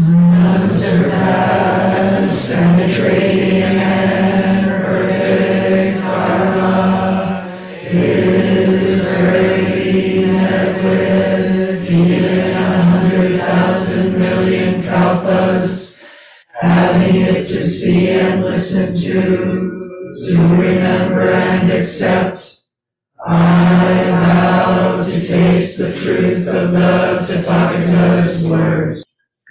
Unsurpassed, and perfect Dharma is rarely met with, even a hundred thousand million kalpas, having it to see and listen to, to remember and accept. I vow to taste the truth of the Tathagata's words.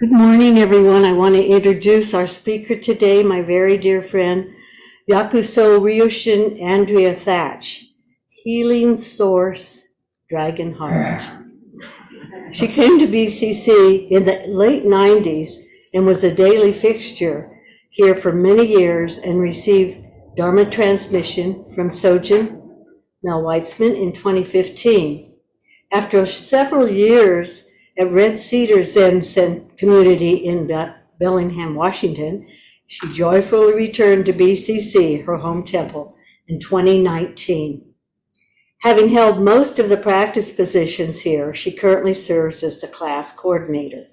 Good morning, everyone. I want to introduce our speaker today, my very dear friend, Yakuso Ryushin Andrea Thach, Healing Source Dragon Heart. She came to BZC in the late 90s and was a daily fixture here for many years and received Dharma transmission from Sojin Mel Weitzman in 2015. After several years at Red Cedar Zen Cen- community in Be- Bellingham, Washington, she joyfully returned to BZC, her home temple, in 2019. Having held most of the practice positions here, she currently serves as the class coordinator.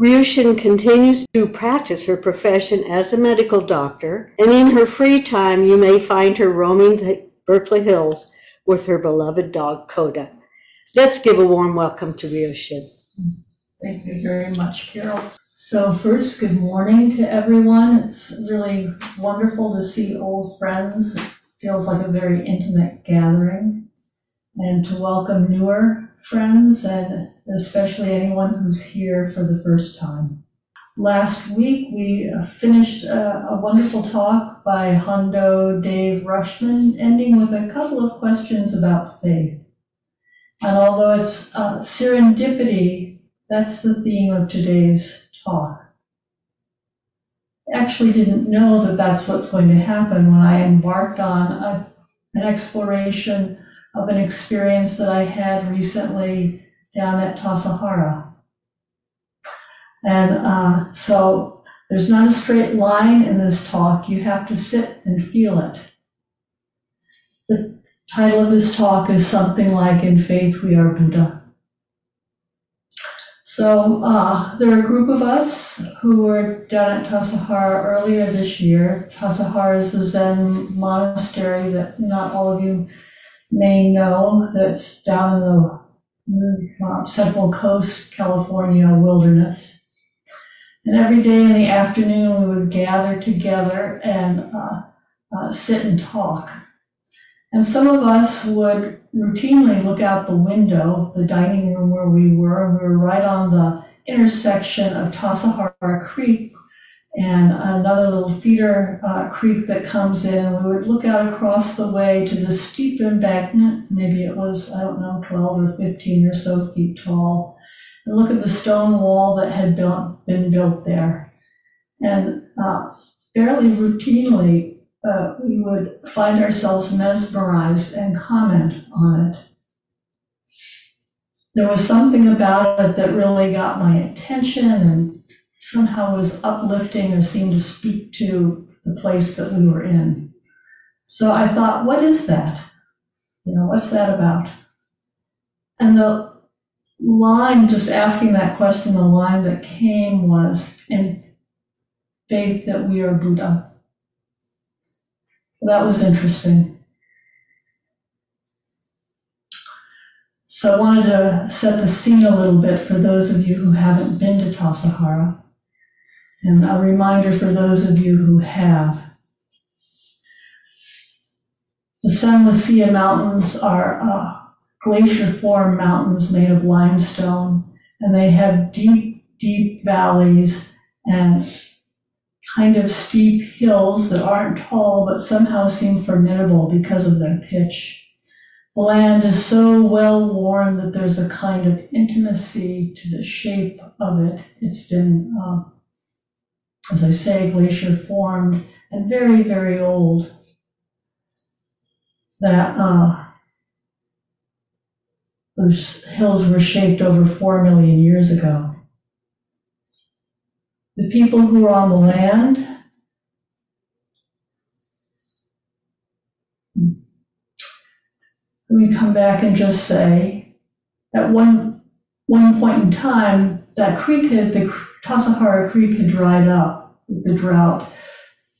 Ryushin continues to practice her profession as a medical doctor, and in her free time, you may find her roaming the Berkeley Hills with her beloved dog Coda. Let's give a warm welcome to Ryushin. Thank you very much, Carol. So first, good morning to everyone. It's really wonderful to see old friends. It feels like a very intimate gathering. And to welcome newer friends and especially anyone who's here for the first time. Last week, we uh, finished a, a wonderful talk by Hondo Dave Rutschman, ending with a couple of questions about faith. And although it's uh, serendipity that's the theme of today's talk. I actually didn't know that that's what's going to happen when I embarked on a, an exploration of an experience that I had recently down at Tassajara. And uh, so there's not a straight line in this talk. You have to sit and feel it. The title of this talk is something like In Faith We Are Buddha. So uh, there are a group of us who were down at Tassajara earlier this year. Tassajara is the Zen monastery that not all of you may know that's down in the uh, Central Coast, California wilderness. And every day in the afternoon, we would gather together and uh, uh, sit and talk. And some of us would routinely look out the window, the dining room where we were, we were right on the intersection of Tassajara Creek and another little feeder uh, creek that comes in. We would look out across the way to the steep embankment, maybe it was, I don't know, 12 or 15 or so feet tall, and look at the stone wall that had built, been built there. And uh, fairly routinely, uh, we would find ourselves mesmerized and comment on it. There was something about it that really got my attention and somehow was uplifting or seemed to speak to the place that we were in. So I thought, what is that? You know, what's that about? And the line, just asking that question, the line that came was, in faith that we are Buddha. That was interesting. So I wanted to set the scene a little bit for those of you who haven't been to Tassajara, and a reminder for those of you who have. The Santa Lucia Mountains are uh, glacier formed mountains made of limestone, and they have deep, deep valleys and kind of steep hills that aren't tall but somehow seem formidable because of their pitch. The land is so well worn that there's a kind of intimacy to the shape of it. It's been, uh, as I say, glacier formed and very, very old. That uh, those hills were shaped over four million years ago. The people who are on the land hmm. let me come back and just say, at one, one point in time, that creek had, the, Tassajara Creek had dried up with the drought.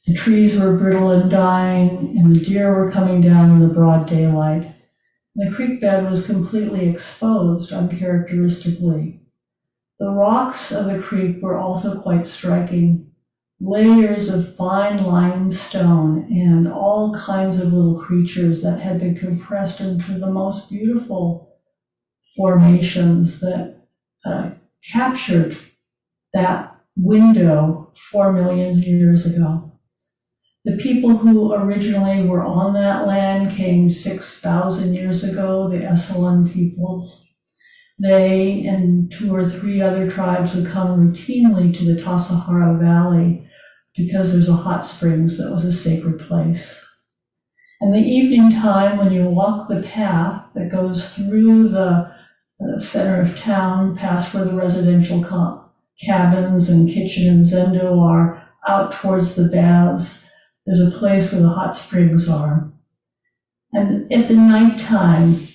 The trees were brittle and dying, and the deer were coming down in the broad daylight. The creek bed was completely exposed uncharacteristically. The rocks of the creek were also quite striking. Layers of fine limestone and all kinds of little creatures that had been compressed into the most beautiful formations that uh, captured that window four million years ago. The people who originally were on that land came 6,000 years ago, the Esselen peoples. They and two or three other tribes would come routinely to the Tassajara Valley because there's a hot springs that was a sacred place. And the evening time, when you walk the path that goes through the, the center of town, past where the residential co- cabins and kitchen and zendo are, out towards the baths, there's a place where the hot springs are. And at the nighttime,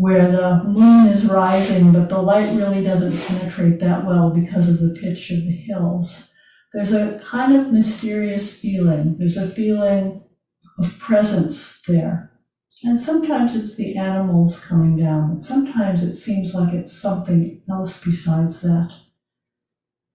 where the moon is rising, but the light really doesn't penetrate that well because of the pitch of the hills, there's a kind of mysterious feeling. There's a feeling of presence there. And sometimes it's the animals coming down, but sometimes it seems like it's something else besides that.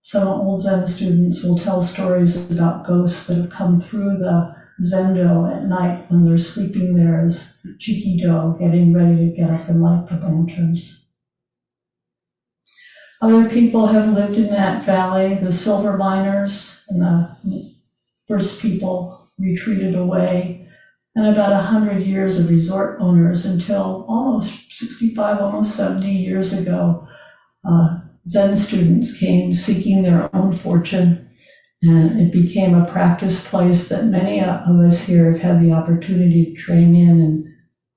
Some old Zen students will tell stories about ghosts that have come through the zendo at night when they're sleeping there as chikido, getting ready to get up and light the lanterns. Other people have lived in that valley, the silver miners and the first people retreated away, and about 100 years of resort owners until almost 65, almost 70 years ago. Uh, Zen students came seeking their own fortune, and it became a practice place that many of us here have had the opportunity to train in, and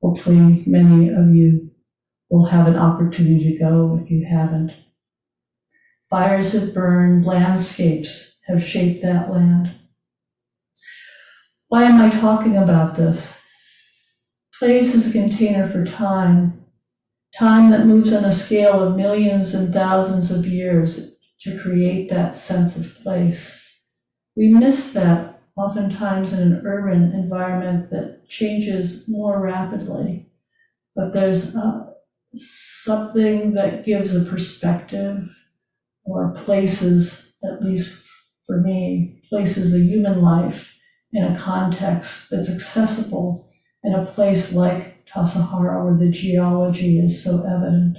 hopefully many of you will have an opportunity to go if you haven't. Fires have burned, landscapes have shaped that land. Why am I talking about this? Place is a container for time, time that moves on a scale of millions and thousands of years to create that sense of place. We miss that oftentimes in an urban environment that changes more rapidly, but there's uh, something that gives a perspective or places, at least for me, places a human life in a context that's accessible in a place like Tassajara where the geology is so evident.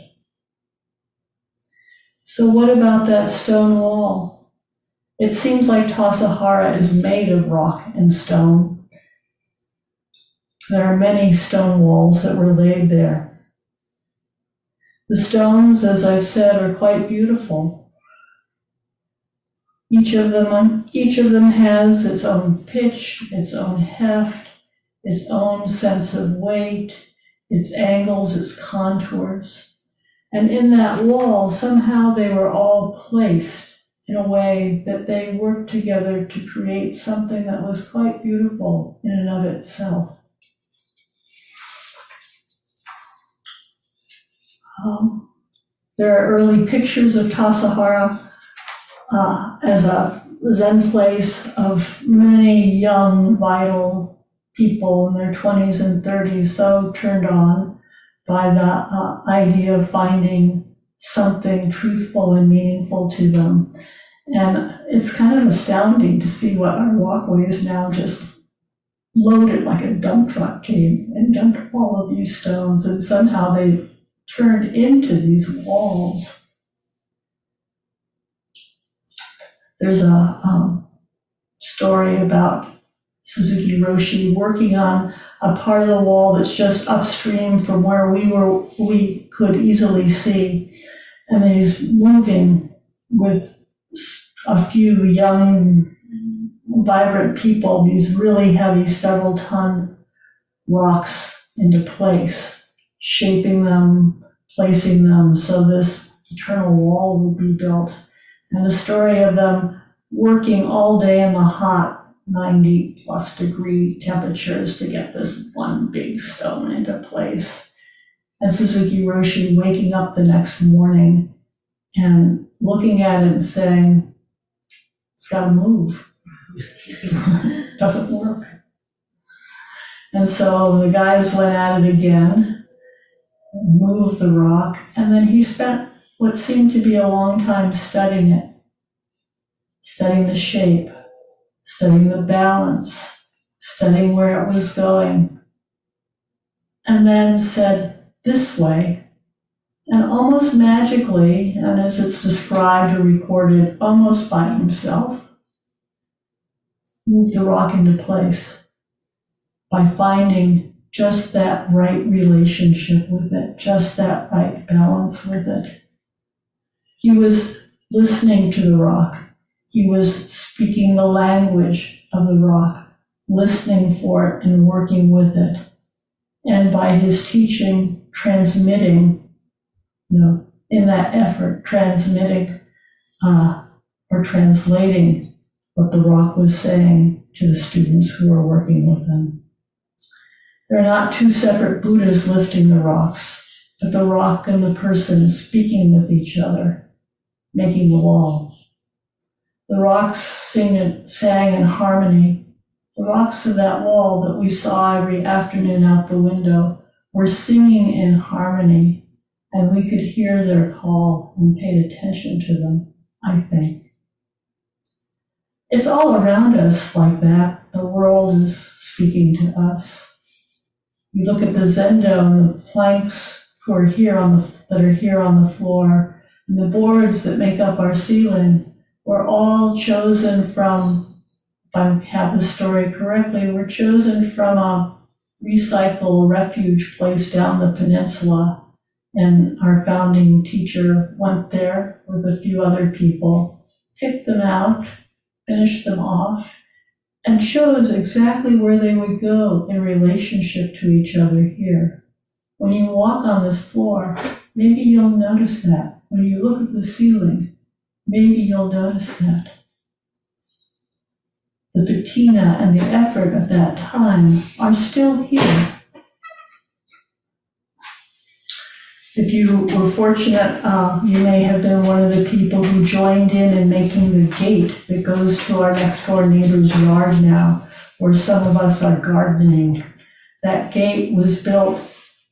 So what about that stone wall? It seems like Tassajara is made of rock and stone. There are many stone walls that were laid there. The stones, as I've said, are quite beautiful. Each of them, each of them has its own pitch, its own heft, its own sense of weight, its angles, its contours. And in that wall, somehow they were all placed in a way that they worked together to create something that was quite beautiful in and of itself. Um, there are early pictures of Tassajara uh, as a Zen place of many young, vital people in their 20s and 30s, so turned on by the uh, idea of finding something truthful and meaningful to them. And it's kind of astounding to see what our walkways now just loaded like a dump truck came and dumped all of these stones, and somehow they turned into these walls. There's a um, story about Suzuki Roshi working on a part of the wall that's just upstream from where we were, we could easily see. And he's moving with a few young, vibrant people, these really heavy, several ton rocks into place, shaping them, placing them so this eternal wall will be built. And the story of them working all day in the hot 90 plus degree temperatures to get this one big stone into place. And Suzuki Roshi waking up the next morning and looking at it and saying, it's gotta move. Doesn't work. And so the guys went at it again, moved the rock, and then he spent what seemed to be a long time studying it, studying the shape, studying the balance, studying where it was going, and then said, This way. And almost magically, and as it's described or recorded, almost by himself, moved the rock into place by finding just that right relationship with it, just that right balance with it. He was listening to the rock. He was speaking the language of the rock, listening for it and working with it. And by his teaching, transmitting, you know, in that effort, transmitting uh, or translating what the rock was saying to the students who were working with them. They're not two separate Buddhas lifting the rocks, but the rock and the person speaking with each other, making the wall. The rocks sing, sang in harmony. The rocks of that wall that we saw every afternoon out the window were singing in harmony, and we could hear their call and paid attention to them, I think. It's all around us like that. The world is speaking to us. You look at the zendo and the planks who are here on the, that are here on the floor, and the boards that make up our ceiling were all chosen from, if I have the story correctly, were chosen from a recycle refuge place down the peninsula. And our founding teacher went there with a few other people, picked them out, finished them off, and shows exactly where they would go in relationship to each other here. When you walk on this floor, maybe you'll notice that. When you look at the ceiling, maybe you'll notice that. The patina and the effort of that time are still here. If you were fortunate, uh, you may have been one of the people who joined in in making the gate that goes to our next door neighbor's yard now, where some of us are gardening. That gate was built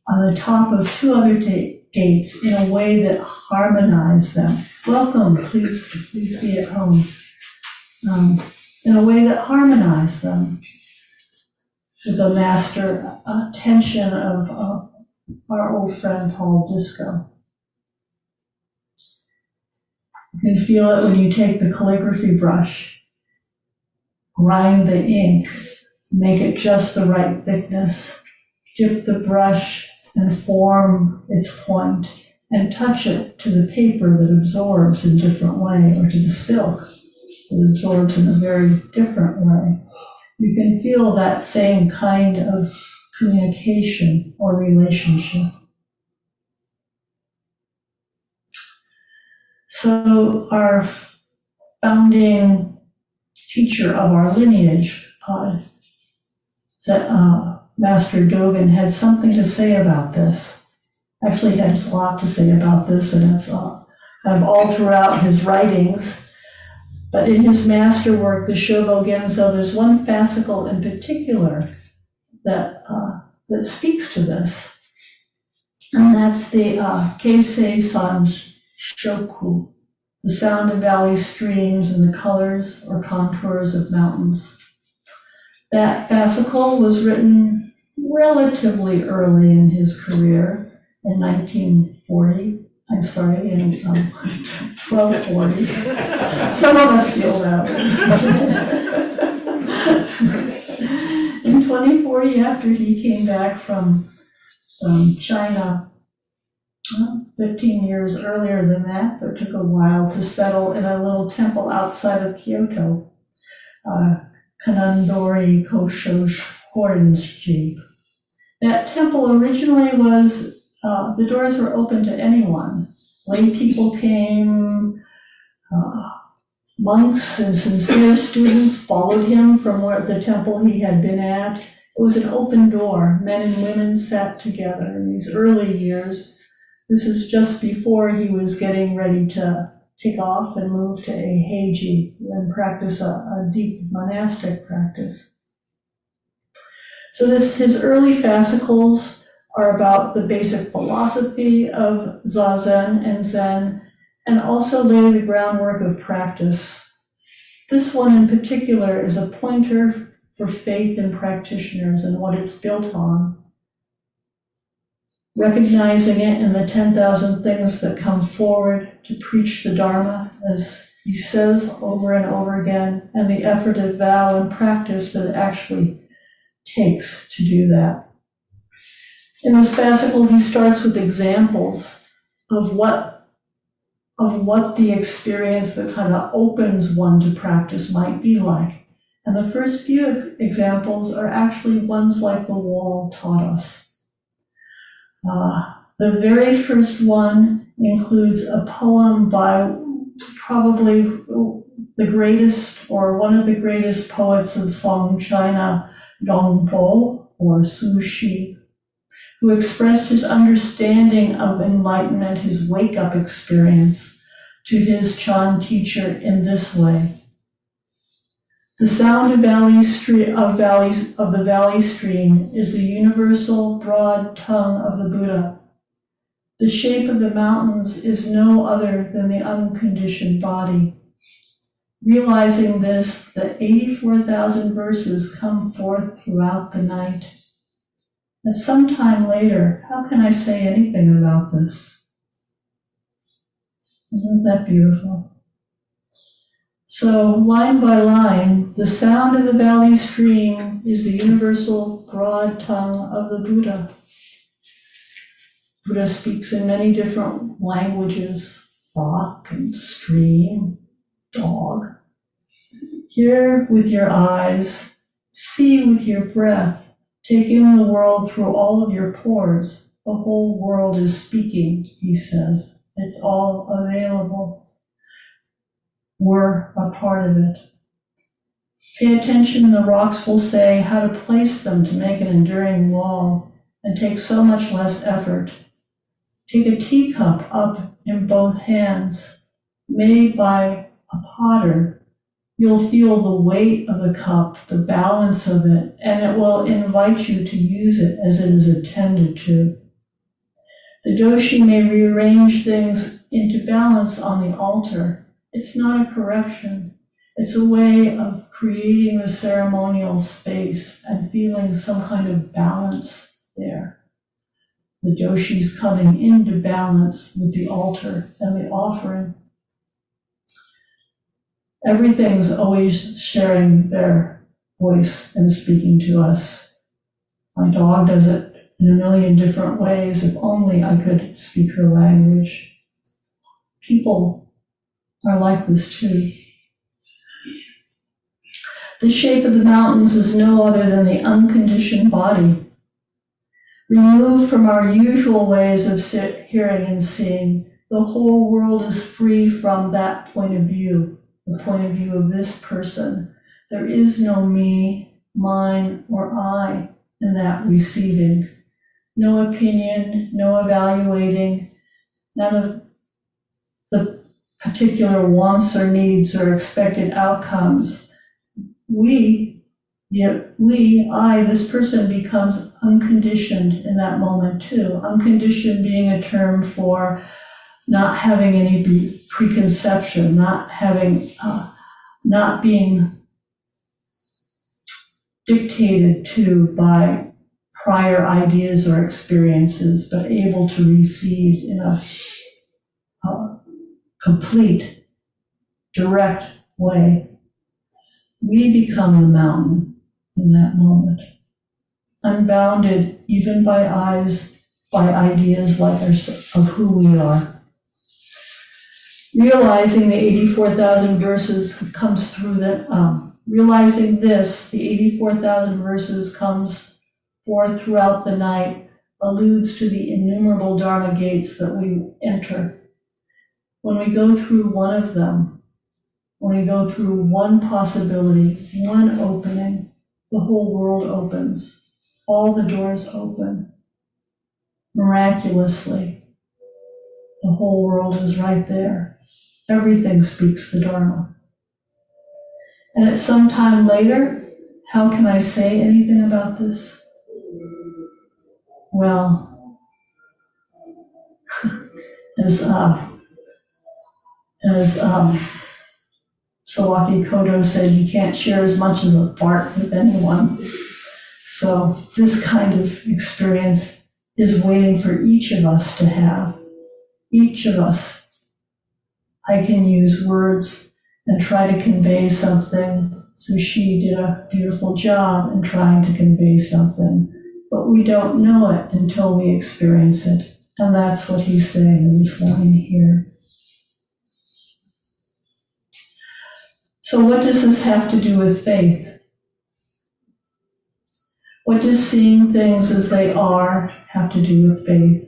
on the top of two other gates in a way that harmonized them. Welcome, please, please be at home. Um, in a way that harmonized them the master attention of uh, our old friend Paul Discoe. You can feel it when you take the calligraphy brush, grind the ink, make it just the right thickness, dip the brush and form its point, and touch it to the paper that absorbs in a different way, or to the silk that absorbs in a very different way. You can feel that same kind of communication or relationship. So, our founding teacher of our lineage, uh, that, uh, Master Dogen, had something to say about this. Actually, has a lot to say about this, and it's uh, kind of all throughout his writings. But in his masterwork, the Shobo Genzo, there's one fascicle in particular that, uh, that speaks to this. And that's the uh, Keisei San Shoku, the sound of valley streams and the colors or contours of mountains. That fascicle was written relatively early in his career, in 1940. I'm sorry, in um, 1240. Some of us feel that 2040, after he came back from um, China, well, 15 years earlier than that, but took a while to settle in a little temple outside of Kyoto, uh, Kannondori Kosho Horinji. That temple originally was, uh, the doors were open to anyone. Lay people came, uh, monks and sincere students followed him from where the temple he had been at. It was an open door. Men and women sat together in these early years. This is just before he was getting ready to take off and move to Eiheiji and practice a, a deep monastic practice. So this, his early fascicles are about the basic philosophy of Zazen and Zen, and also lay the groundwork of practice. This one in particular is a pointer for faith in practitioners and what it's built on. Recognizing it in the 10,000 things that come forward to preach the Dharma, as he says over and over again, and the effort of vow and practice that it actually takes to do that. In this fascicle, he starts with examples of what of what the experience that kind of opens one to practice might be like. And the first few ex- examples are actually ones like the wall taught us. Uh, the very first one includes a poem by probably the greatest or one of the greatest poets of Song China, Dong Po or Su Shi, who expressed his understanding of enlightenment, his wake up experience, to his Chan teacher in this way. The sound of valley of valley of the valley stream is the universal broad tongue of the Buddha. The shape of the mountains is no other than the unconditioned body. Realizing this, the 84,000 verses come forth throughout the night. And sometime later, how can I say anything about this? Isn't that beautiful? So, line by line, the sound of the valley stream is the universal broad tongue of the Buddha. Buddha speaks in many different languages rock and stream, dog. Hear with your eyes, see with your breath, take in the world through all of your pores. The whole world is speaking, he says. It's all available. We're a part of it. Pay attention, the rocks will say how to place them to make an enduring wall and take so much less effort. Take a teacup up in both hands, made by a potter. You'll feel the weight of the cup, the balance of it, and it will invite you to use it as it is intended to. The doshi may rearrange things into balance on the altar. It's not a correction. It's a way of creating the ceremonial space and feeling some kind of balance there. The doshi's coming into balance with the altar and the offering. Everything's always sharing their voice and speaking to us. My dog does it in a million different ways. If only I could speak her language. People are like this too. The shape of the mountains is no other than the unconditioned body. Removed from our usual ways of hearing and seeing, the whole world is free from that point of view, the point of view of this person. There is no me, mine, or I in that receiving. No opinion, no evaluating, none of the particular wants or needs or expected outcomes. We, yet we, I, this person becomes unconditioned in that moment too. Unconditioned being a term for not having any be- preconception, not having, uh, not being dictated to by prior ideas or experiences, but able to receive in a, a complete, direct way. We become the mountain in that moment, unbounded even by eyes, by ideas like our, of who we are. Realizing the 84,000 verses comes through that, um, realizing this, the 84,000 verses comes forth throughout the night, alludes to the innumerable Dharma gates that we enter. When we go through one of them, when we go through one possibility, one opening, the whole world opens. All the doors open miraculously. The whole world is right there. Everything speaks the Dharma. And at some time later, how can I say anything about this? Well, as uh, as um, Sawaki Kodo said, you can't share as much as a fart with anyone. So this kind of experience is waiting for each of us to have. Each of us. I can use words and try to convey something. Su Shi did a beautiful job in trying to convey something, but we don't know it until we experience it. And that's what he's saying in this line here. So, what does this have to do with faith? What does seeing things as they are have to do with faith?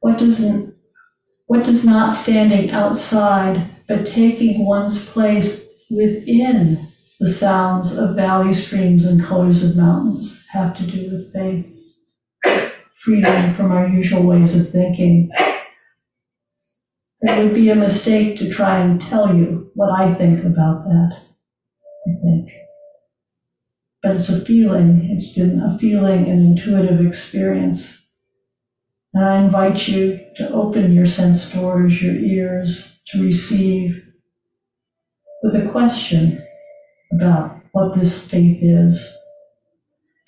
What doesn't what does not standing outside but taking one's place within the sounds of valley streams and colors of mountains have to do with faith? Freedom from our usual ways of thinking. It would be a mistake to try and tell you what I think about that, I think. But it's a feeling, it's been a feeling, an intuitive experience. And I invite you to open your sense doors, your ears, to receive with a question about what this faith is.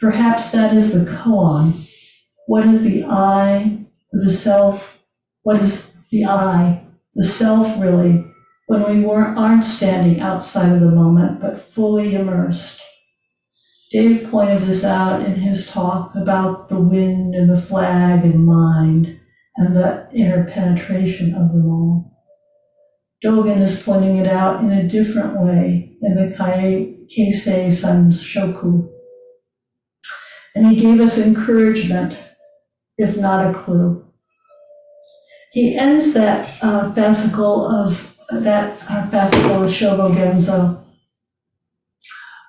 Perhaps that is the koan. What is the I, the self? What is the I, the self really, when we weren't, aren't standing outside of the moment, but fully immersed? Dave pointed this out in his talk about the wind and the flag and mind and the interpenetration of them all. Dogen is pointing it out in a different way in the Keisei San Shoku. And he gave us encouragement, if not a clue. He ends that uh, fascicle of that uh, fascicle of Shobo Genzo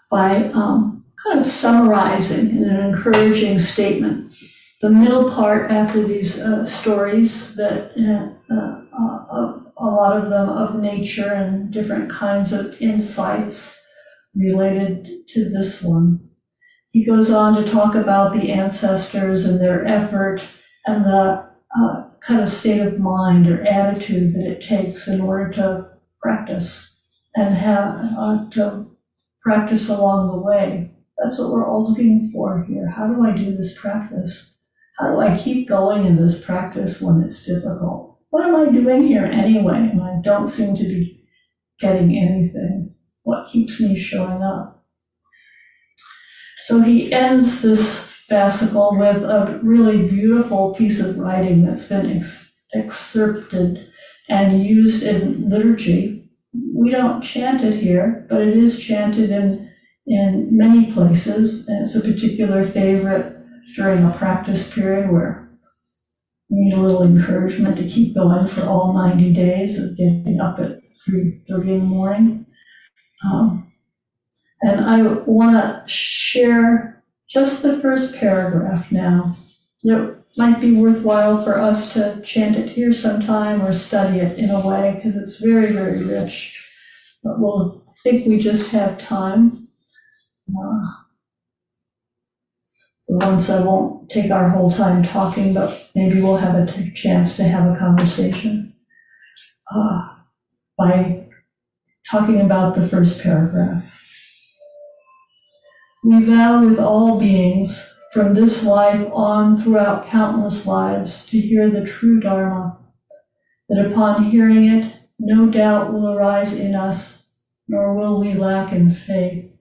by um, kind of summarizing in an encouraging statement. The middle part after these uh, stories that uh, uh, uh, a lot of them of nature and different kinds of insights related to this one. He goes on to talk about the ancestors and their effort and the uh, kind of state of mind or attitude that it takes in order to practice and have uh, to practice along the way. That's what we're all looking for here. How do I do this practice? How do I keep going in this practice when it's difficult? What am I doing here anyway? And I don't seem to be getting anything. What keeps me showing up? So he ends this fascicle with a really beautiful piece of writing that's been ex- excerpted and used in liturgy. We don't chant it here, but it is chanted in, in many places, and it's a particular favorite during a practice period where you need a little encouragement to keep going for all 90 days of getting up at 3.30 in the morning. Um, and I want to share just the first paragraph now. It might be worthwhile for us to chant it here sometime or study it in a way because it's very, very rich. But we'll think we just have time. Uh, once I won't take our whole time talking, but maybe we'll have a t- chance to have a conversation. Uh, by talking about the first paragraph. We vow with all beings from this life on throughout countless lives to hear the true Dharma, that upon hearing it, no doubt will arise in us, nor will we lack in faith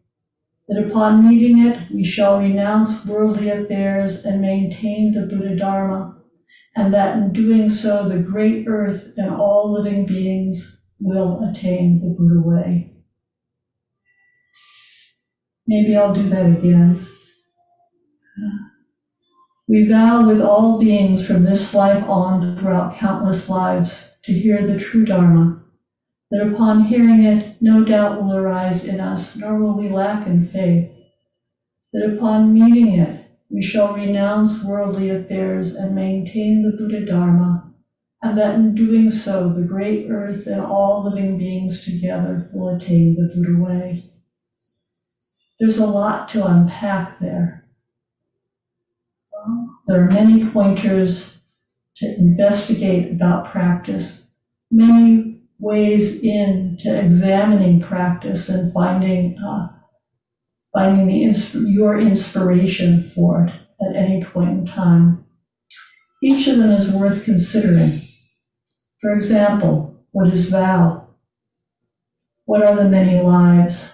that upon meeting it, we shall renounce worldly affairs and maintain the Buddha Dharma, and that in doing so, the great earth and all living beings will attain the Buddha way. Maybe I'll do that again. We vow with all beings from this life on throughout countless lives to hear the true Dharma that upon hearing it, no doubt will arise in us, nor will we lack in faith. That upon meeting it, we shall renounce worldly affairs and maintain the Buddha Dharma, and that in doing so, the great earth and all living beings together will attain the Buddha way. There's a lot to unpack there. There are many pointers to investigate about practice, many ways in to examining practice and finding uh, finding the insp- your inspiration for it at any point in time. Each of them is worth considering. For example, what is vow? What are the many lives?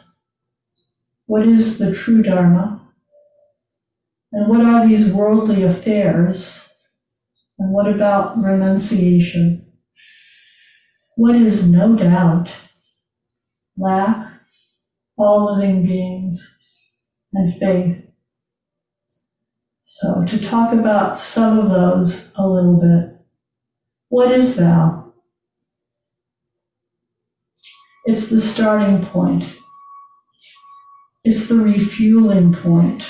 What is the true Dharma? And what are these worldly affairs? And what about renunciation? What is no doubt? Lack, all living beings, and faith. So, to talk about some of those a little bit. What is vow? It's the starting point. It's the refueling point.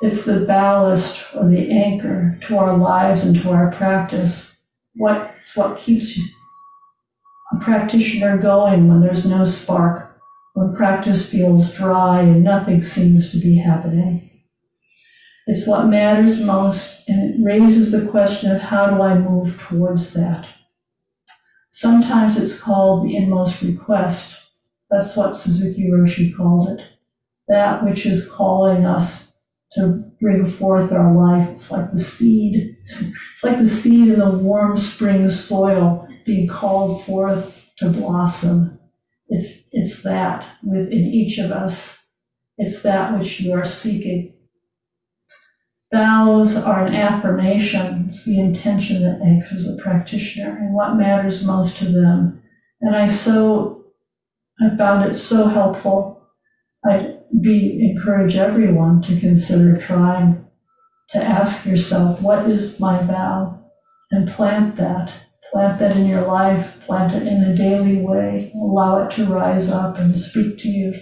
It's the ballast or the anchor to our lives and to our practice. What, it's what keeps a practitioner going when there's no spark, when practice feels dry and nothing seems to be happening. It's what matters most, and it raises the question of how do I move towards that? Sometimes it's called the inmost request. That's what Suzuki Roshi called it. That which is calling us to bring forth our life. It's like the seed. It's like the seed in the warm spring soil being called forth to blossom. It's, it's that within each of us. It's that which you are seeking. Vows are an affirmation, it's the intention that anchors a practitioner and what matters most to them. And I so, I found it so helpful. I be encourage everyone to consider trying to ask yourself, what is my vow? And plant that. Plant that in your life, plant it in a daily way, allow it to rise up and speak to you.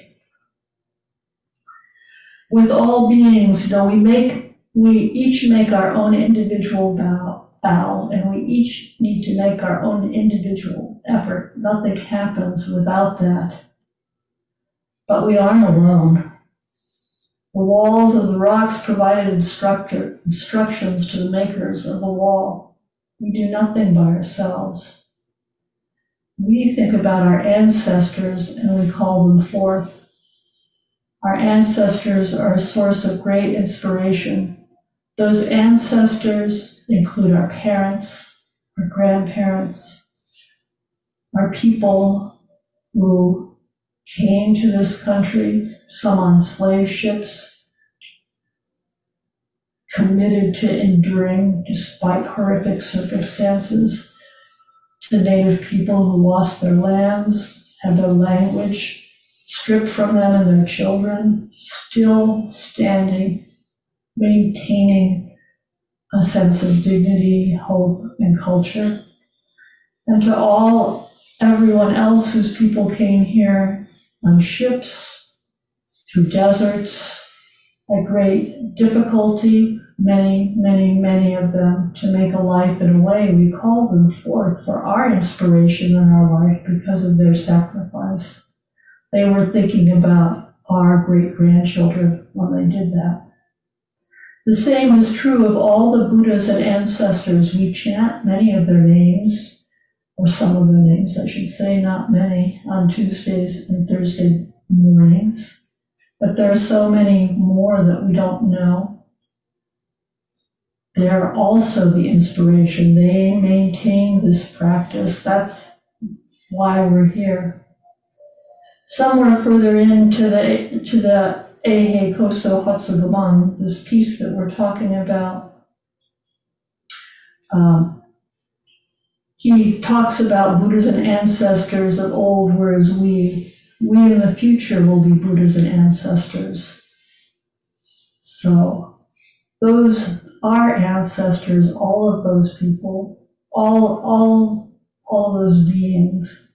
With all beings, you know, we make we each make our own individual vow, vow, and we each need to make our own individual effort. Nothing happens without that. But we aren't alone. The walls of the rocks provided instructor, instructions to the makers of the wall. We do nothing by ourselves. We think about our ancestors and we call them forth. Our ancestors are a source of great inspiration those ancestors include our parents, our grandparents, our people who came to this country, some on slave ships, committed to enduring despite horrific circumstances, to native people who lost their lands, had their language stripped from them and their children, still standing maintaining a sense of dignity, hope, and culture. And to all, everyone else whose people came here on ships, through deserts, at great difficulty, many, many, many of them, to make a life in a way, we call them forth for our inspiration in our life because of their sacrifice. They were thinking about our great grandchildren when they did that. The same is true of all the Buddhas and ancestors. We chant many of their names, or some of their names, I should say, not many, on Tuesdays and Thursday mornings. But there are so many more that we don't know. They are also the inspiration. They maintain this practice. That's why we're here. Somewhere further into the to the Eihei Koso Hotsuganmon, this piece that we're talking about, um, he talks about Buddhas and ancestors of old, whereas we, we in the future will be Buddhas and ancestors. So those, our ancestors, all of those people, all, all, all those beings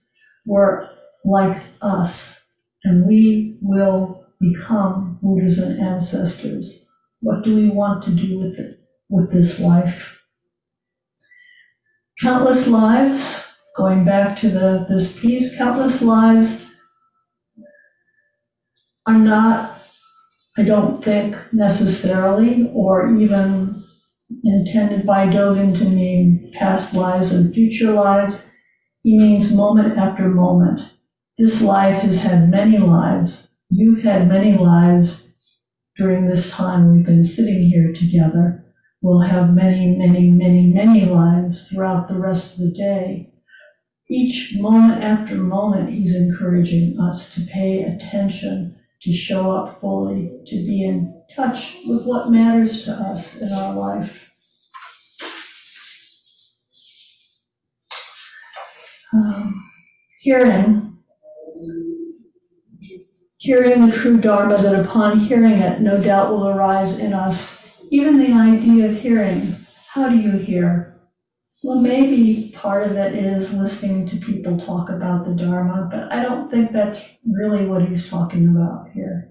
were like us, and we will become Buddhas and ancestors? What do we want to do with it, with this life? countless lives, going back to the, this piece, countless lives are not, I don't think necessarily, or even intended by Dogen to mean past lives and future lives. He means moment after moment. This life has had many lives. You've had many lives during this time we've been sitting here together. We'll have many, many, many, many lives throughout the rest of the day. Each moment after moment, he's encouraging us to pay attention, to show up fully, to be in touch with what matters to us in our life. Um, hearing, hearing the true Dharma, that upon hearing it, no doubt will arise in us. Even the idea of hearing, how do you hear? Well, maybe part of it is listening to people talk about the Dharma, but I don't think that's really what he's talking about here.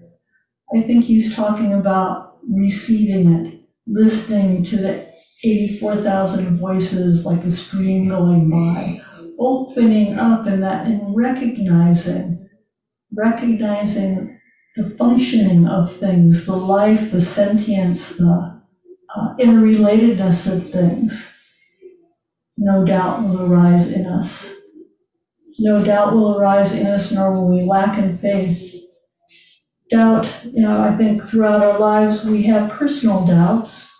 I think he's talking about receiving it, listening to the 84,000 voices like a stream going by, opening up in that and recognizing, recognizing the functioning of things, the life, the sentience, the uh, interrelatedness of things no doubt will arise in us. No doubt will arise in us, nor will we lack in faith. Doubt, you know, I think throughout our lives we have personal doubts,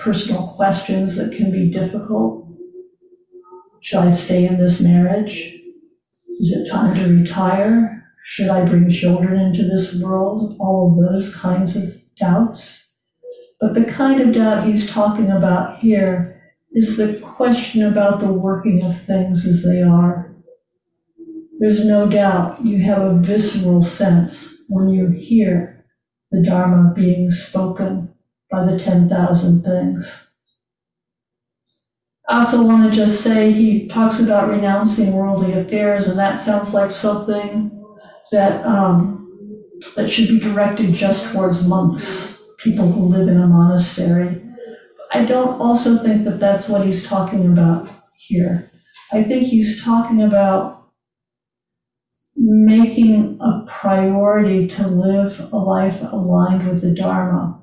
personal questions that can be difficult. Should I stay in this marriage? Is it time to retire? Should I bring children into this world? All of those kinds of doubts. But the kind of doubt he's talking about here is the question about the working of things as they are. There's no doubt you have a visceral sense when you hear the Dharma being spoken by the 10,000 things. I also want to just say he talks about renouncing worldly affairs, and that sounds like something that um, that should be directed just towards monks, people who live in a monastery. I don't also think that that's what he's talking about here. I think he's talking about making a priority to live a life aligned with the Dharma.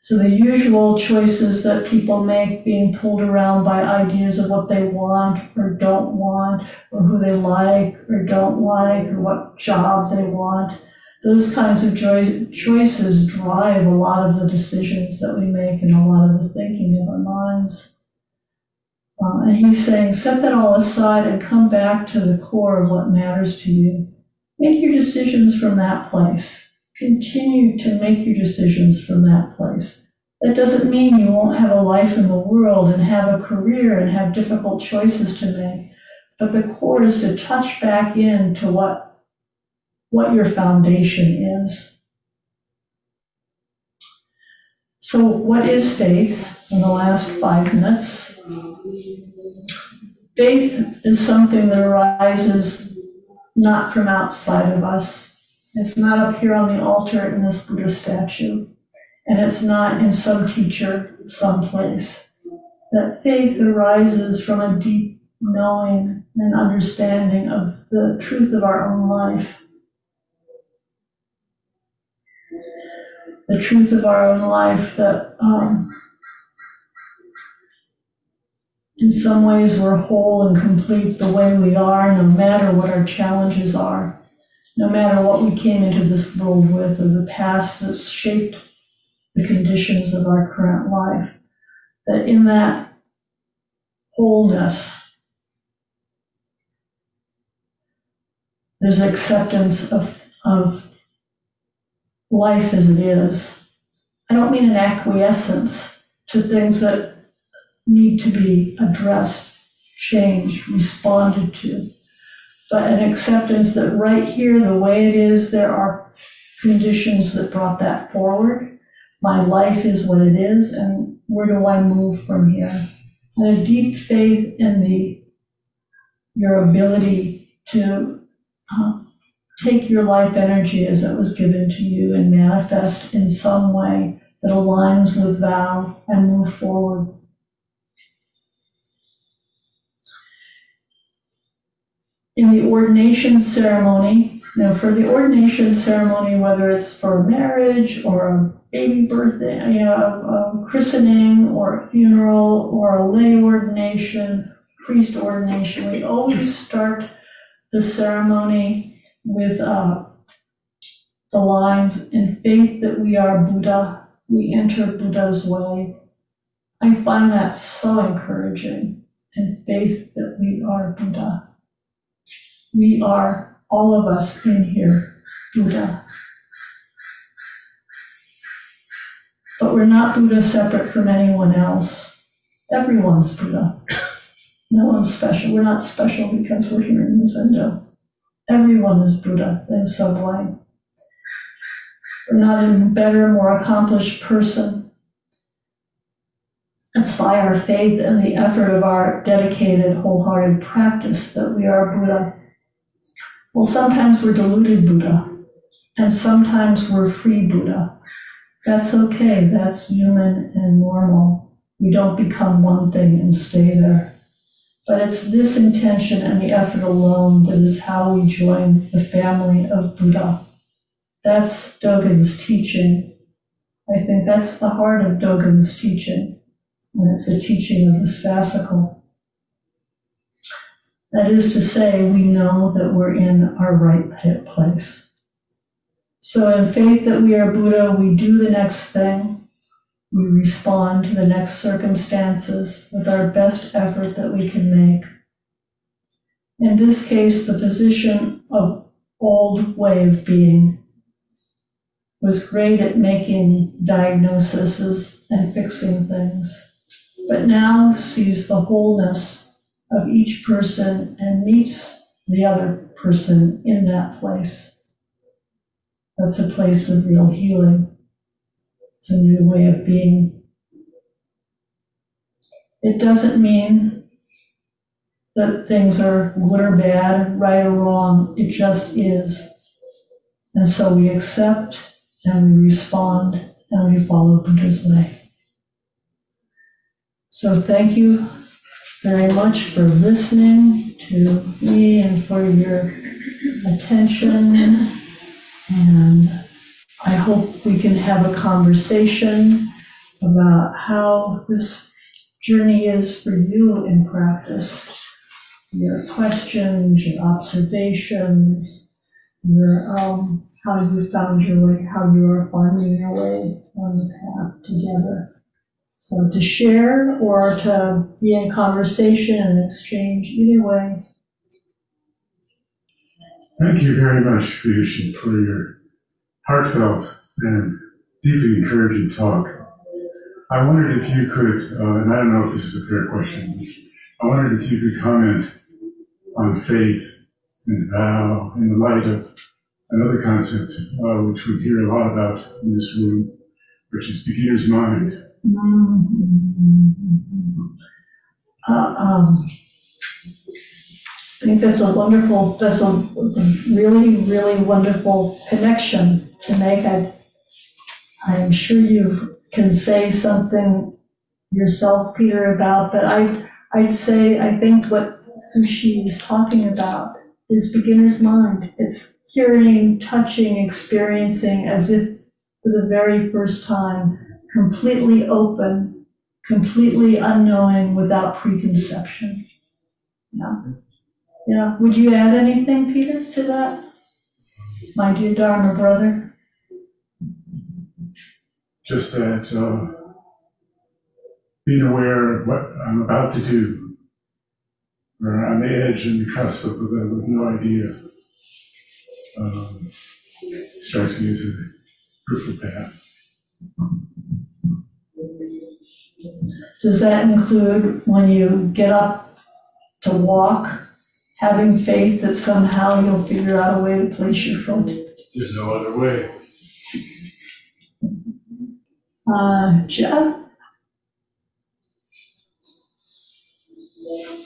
So the usual choices that people make being pulled around by ideas of what they want or don't want, or who they like or don't like, or what job they want, those kinds of choices drive a lot of the decisions that we make and a lot of the thinking of our minds. Uh, and he's saying, set that all aside and come back to the core of what matters to you. Make your decisions from that place. Continue to make your decisions from that place. That doesn't mean you won't have a life in the world and have a career and have difficult choices to make. But the core is to touch back into what what your foundation is. So, what is faith in the last five minutes? Faith is something that arises not from outside of us. It's not up here on the altar in this Buddha statue, and it's not in some teacher someplace. That faith arises from a deep knowing and understanding of the truth of our own life the truth of our own life that um, in some ways we're whole and complete the way we are, no matter what our challenges are, no matter what we came into this world with or the past that's shaped the conditions of our current life. That in that wholeness, there's acceptance of, of life as it is. I don't mean an acquiescence to things that need to be addressed, changed, responded to, but an acceptance that right here, the way it is, there are conditions that brought that forward. My life is what it is, and where do I move from here? And a deep faith in the your ability to uh, take your life energy as it was given to you and manifest in some way that aligns with vow and move forward. In the ordination ceremony, now for the ordination ceremony, whether it's for a marriage or a baby birthday, you know, a christening or a funeral or a lay ordination, priest ordination, we always start the ceremony with uh, the lines, in faith that we are Buddha, we enter Buddha's way. I find that so encouraging, in faith that we are Buddha. We are, all of us in here, Buddha. But we're not Buddha separate from anyone else. Everyone's Buddha. No one's special. We're not special because we're here in Zendo. Everyone is Buddha and sublime. We're not a better, more accomplished person. It's by our faith and the effort of our dedicated, wholehearted practice that we are Buddha. Well, sometimes we're deluded Buddha, and sometimes we're free Buddha. That's okay, that's human and normal. We don't become one thing and stay there. But it's this intention and the effort alone that is how we join the family of Buddha. That's Dogen's teaching. I think that's the heart of Dogen's teaching, and it's the teaching of this fascicle. That is to say, we know that we're in our right place. So, in faith that we are Buddha, we do the next thing. We respond to the next circumstances with our best effort that we can make. In this case, the physician of old way of being was great at making diagnoses and fixing things, but now sees the wholeness of each person and meets the other person in that place. That's a place of real healing. It's a new way of being. It doesn't mean that things are good or bad, right or wrong. It just is. And so we accept and we respond and we follow Buddha's way. So thank you very much for listening to me and for your attention. And I hope we can have a conversation about how this journey is for you in practice. Your questions, your observations, your um, how you found your way, how you are finding your way on the path together. So to share or to be in conversation and exchange, either way. Thank you very much, for your heartfelt and deeply encouraging talk. I wondered if you could, uh, and I don't know if this is a fair question, I wondered if you could comment on faith and vow in the light of another concept uh, which we hear a lot about in this room, which is beginner's mind. Uh, um, I think that's a wonderful, that's a, a really, really wonderful connection to make. I, I'm sure you can say something yourself, Peter, about, but I, I'd say, I think what Su Shi is talking about is beginner's mind. It's hearing, touching, experiencing as if for the very first time, completely open, completely unknowing, without preconception. Yeah. Yeah. Would you add anything, Peter, to that? My dear Dharma brother? Just that uh, being aware of what I'm about to do, or on the edge and the cusp of it with no idea, um, strikes me as a fruitful path. Does that include when you get up to walk, having faith that somehow you'll figure out a way to place your foot? There's no other way. Uh, Jeff?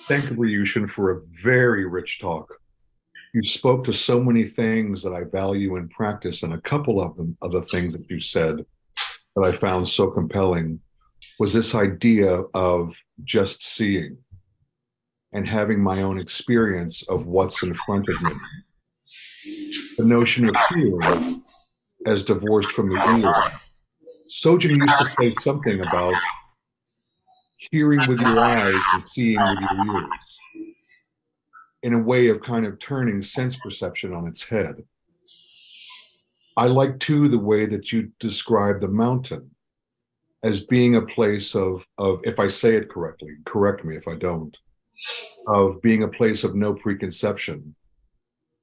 Thank you, Ryushin, for a very rich talk. You spoke to so many things that I value in practice, and a couple of them, of the things that you said that I found so compelling was this idea of just seeing. and having my own experience of what's in front of me. The notion of hearing as divorced from the ear. Sojin used to say something about hearing with your eyes and seeing with your ears in a way of kind of turning sense perception on its head. I like too the way that you describe the mountain as being a place of, of if I say it correctly, correct me if I don't, of being a place of no preconception,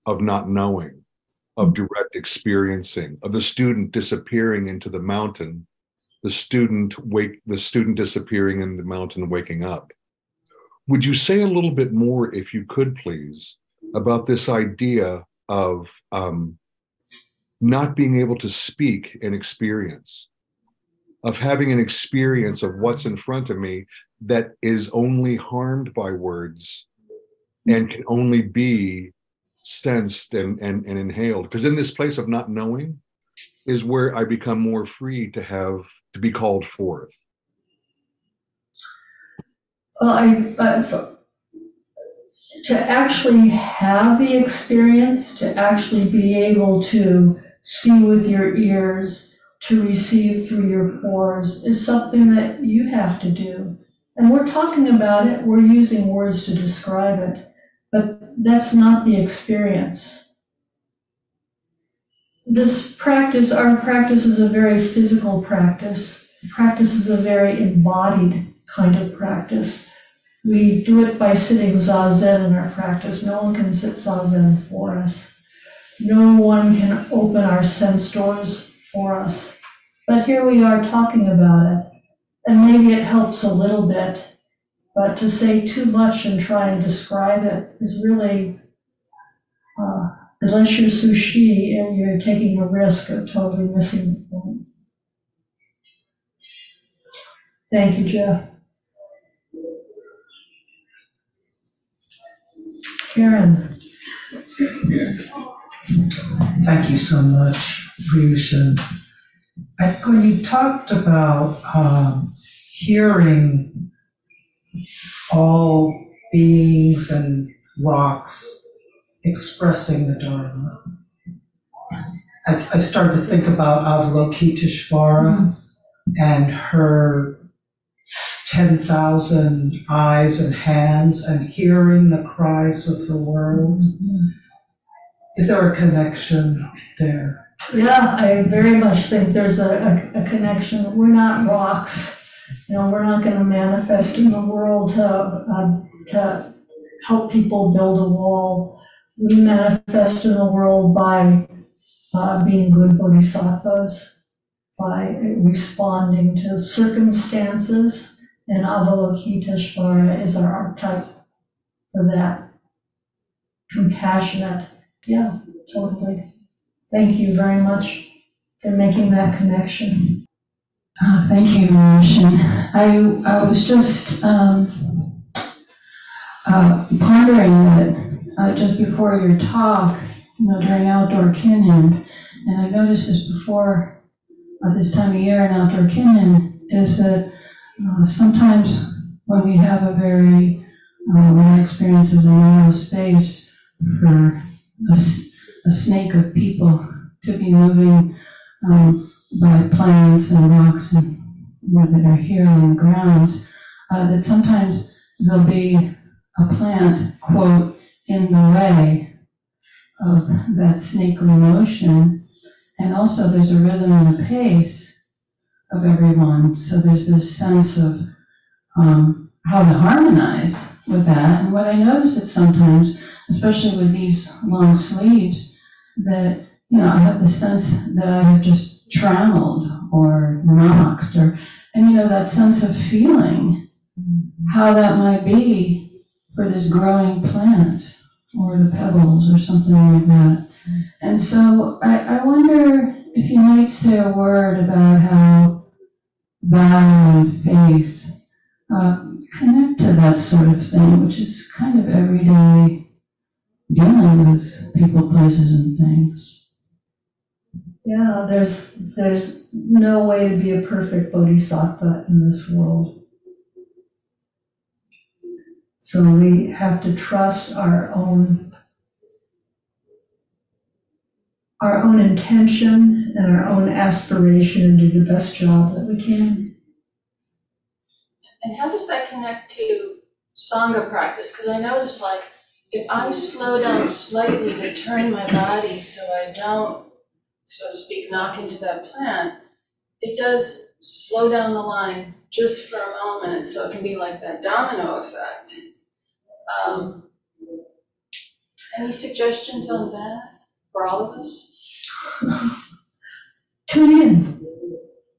of not knowing, of direct experiencing, of the student disappearing into the mountain, the student wake, the student disappearing in the mountain, waking up. Would you say a little bit more, if you could, please, about this idea of um, not being able to speak an experience, of having an experience of what's in front of me that is only harmed by words and can only be sensed and, and, and inhaled. Because in this place of not knowing is where I become more free to have to be called forth. Well, I, I, to actually have the experience, to actually be able to see with your ears, to receive through your pores, is something that you have to do. And we're talking about it, we're using words to describe it, that's not the experience. This practice, our practice is a very physical practice. Practice is a very embodied kind of practice. We do it by sitting zazen in our practice. No one can sit zazen for us. No one can open our sense doors for us. But here we are talking about it. And maybe it helps a little bit, but to say too much and try and describe it is really, uh, unless you're Su Shi and you're taking a risk of totally missing the point. Thank you, Jeff. Karen, Thank you so much, Ryushin. I, when you talked about um, hearing all beings and rocks expressing the Dharma, I, I started to think about Avalokiteshvara and her 10,000 eyes and hands and hearing the cries of the world. Is there a connection there? yeah, I very much think there's a, a, a connection. We're not rocks. You know, we're not gonna manifest in the world to, uh, to help people build a wall. We manifest in the world by, uh, being good bodhisattvas, by responding to circumstances, and Avalokiteshvara is our archetype for that. Compassionate, yeah, totally. Thank you very much for making that connection. Uh, Thank you, Ryushin. I, I was just um, uh, pondering that uh, just before your talk, you know, during outdoor kinhin, and I noticed this before uh, this time of year in outdoor kinhin, is that uh, sometimes when we have a very, uh, when I experience as a narrow space for a snake of people to be moving um, by plants and rocks and that are here on the grounds, uh, that sometimes there'll be a plant, quote, in the way of that snakely motion. And also there's a rhythm and a pace of everyone. So there's this sense of um, how to harmonize with that. And what I notice is sometimes, especially with these long sleeves, that you know, I have the sense that I have just trammeled or knocked or, and you know, that sense of feeling how that might be for this growing plant or the pebbles or something like that. And so I, I wonder if you might say a word about how vow and faith uh, connect to that sort of thing, which is kind of everyday dealing with people, places, and things. Yeah, there's, there's no way to be a perfect bodhisattva in this world. So we have to trust our own our own intention and our own aspiration and do the best job that we can. And how does that connect to Sangha practice? Because I notice like, if I slow down slightly to turn my body so I don't, so to speak, knock into that plant, it does slow down the line just for a moment, so it can be like that domino effect. Um, any suggestions on that for all of us? Tune in.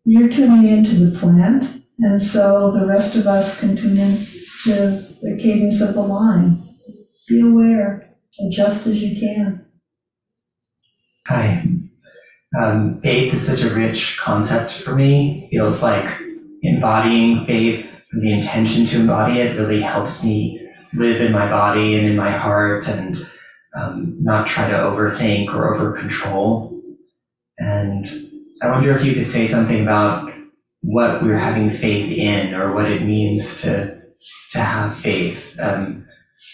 You're tuning into the plant, and so the rest of us can tune in to the cadence of the line. Be aware, adjust as you can. Hi. Um, faith is such a rich concept for me. It Feels like embodying faith, and the intention to embody it, really helps me live in my body and in my heart and um, not try to overthink or over control. And I wonder if you could say something about what we're having faith in or what it means to to have faith. Um,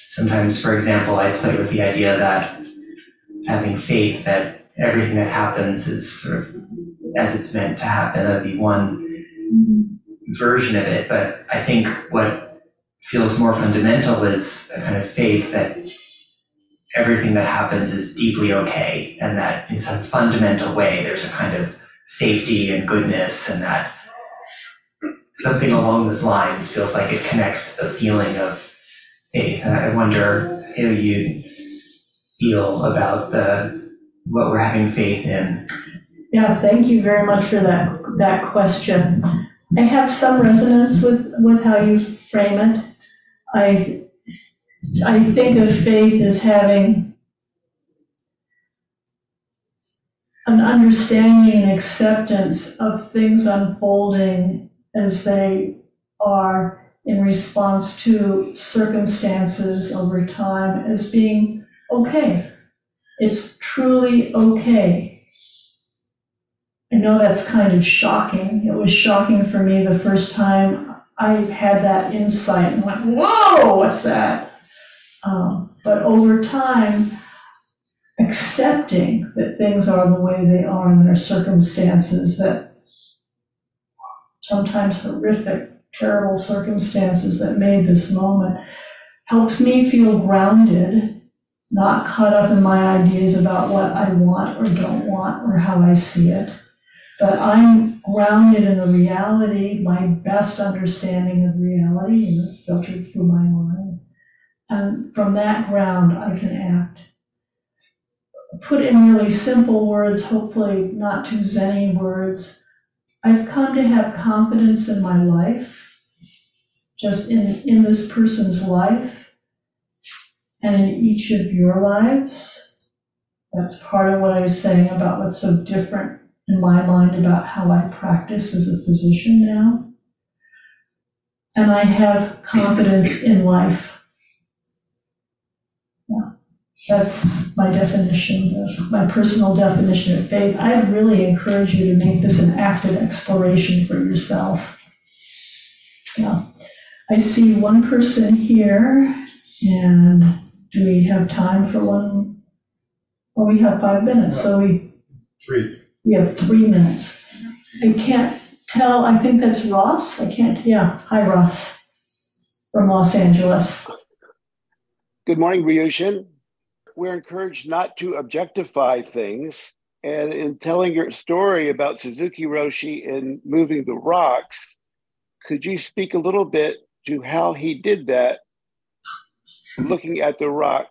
sometimes, for example, I play with the idea that having faith that everything that happens is sort of as it's meant to happen. That'd be one version of it. But I think what feels more fundamental is a kind of faith that everything that happens is deeply okay and that in some fundamental way there's a kind of safety and goodness and that something along those lines feels like it connects to the feeling of faith. And I wonder how you feel about the what we're having faith in. Yeah, thank you very much for that, that question. I have some resonance with, with how you frame it. I, I think of faith as having an understanding and acceptance of things unfolding as they are in response to circumstances over time as being okay. It's truly okay. I know that's kind of shocking. It was shocking for me the first time I had that insight and went, whoa, what's that? Um, but over time, accepting that things are the way they are and their circumstances, that sometimes horrific, terrible circumstances that made this moment, helped me feel grounded, not caught up in my ideas about what I want or don't want or how I see it. But I'm grounded in the reality, my best understanding of reality, and it's filtered through my mind. And from that ground, I can act. Put in really simple words, hopefully not too zenny words, I've come to have confidence in my life, just in, in this person's life, and in each of your lives. That's part of what I was saying about what's so different in my mind about how I practice as a physician now. And I have confidence in life. Yeah, that's my definition, of my personal definition of faith. I really encourage you to make this an active exploration for yourself. Yeah. I see one person here, and do we have time for one? Well, we have five minutes, so we, Three. we have three minutes. I can't tell, I think that's Ross, I can't, yeah, hi Ross, from Los Angeles. Good morning, Ryushin. We're encouraged not to objectify things. And in telling your story about Suzuki Roshi and moving the rocks, could you speak a little bit to how he did that, looking at the rock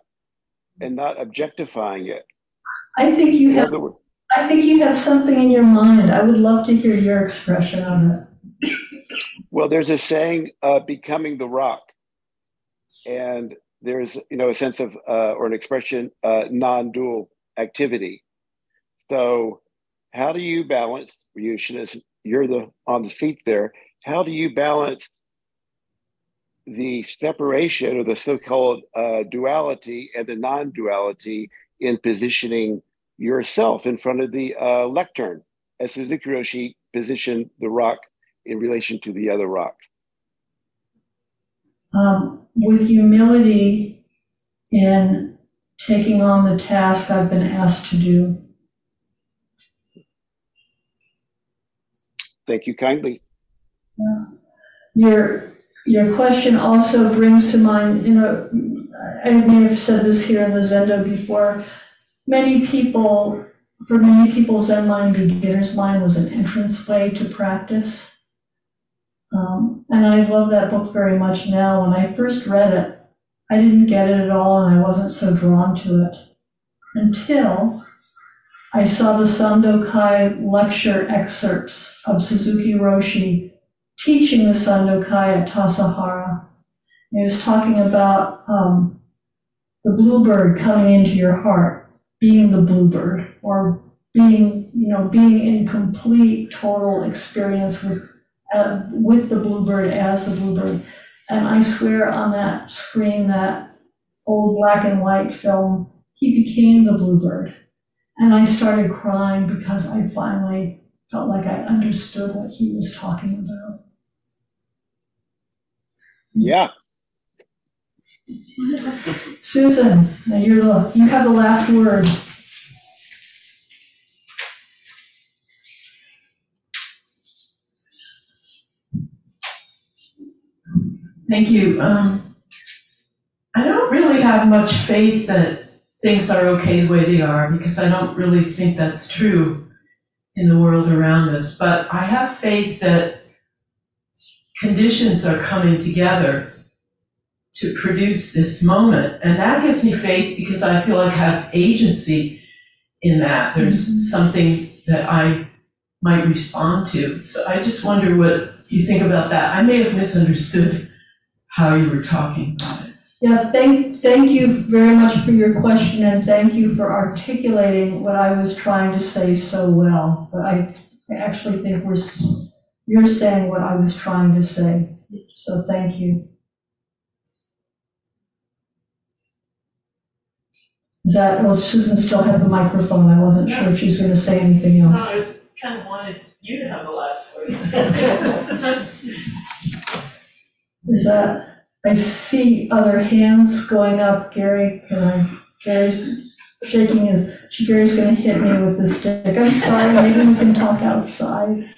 and not objectifying it? I think you In have, words, I think you have something in your mind. I would love to hear your expression on it. well, there's a saying, uh, becoming the rock. And there's, you know, a sense of, uh, or an expression, uh, non-dual activity. So how do you balance, Ryushin, as you're the, on the seat there, how do you balance the separation or the so-called uh, duality and the non-duality in positioning yourself in front of the uh, lectern as Suzuki Roshi positioned the rock in relation to the other rocks. um, with humility in taking on the task I've been asked to do. Thank you kindly. Your, your question also brings to mind, you know, I may have said this here in the Zendo before, many people, for many people, Zen mind, beginner's mind was an entrance way to practice. Um, and I love that book very much now. When I first read it, I didn't get it at all and I wasn't so drawn to it until I saw the Sandokai lecture excerpts of Suzuki Roshi teaching the Sandokai at Tassajara. He was talking about um, the bluebird coming into your heart, being the bluebird, or being, you know, being in complete, total experience with, uh, with the bluebird as the bluebird. And I swear on that screen, that old black and white film, he became the bluebird. And I started crying because I finally felt like I understood what he was talking about. Yeah. Susan, now you're the, you have the last word. Thank you. Um, I don't really have much faith that things are okay the way they are because I don't really think that's true in the world around us. But I have faith that conditions are coming together to produce this moment. And that gives me faith because I feel like I have agency in that. There's mm-hmm. something that I might respond to. So I just wonder what you think about that. I may have misunderstood how you were talking about it. Yeah, thank, thank you very much for your question and thank you for articulating what I was trying to say so well. But I actually think we're, you're saying what I was trying to say. So thank you. Is that, well, Susan still had the microphone. I wasn't sure if she's going to say anything else. I was kind of wanted you to have the last word. Is that, I see other hands going up, Gary, can I, Gary's shaking his, Gary's gonna hit me with the stick, I'm sorry, maybe we can talk outside.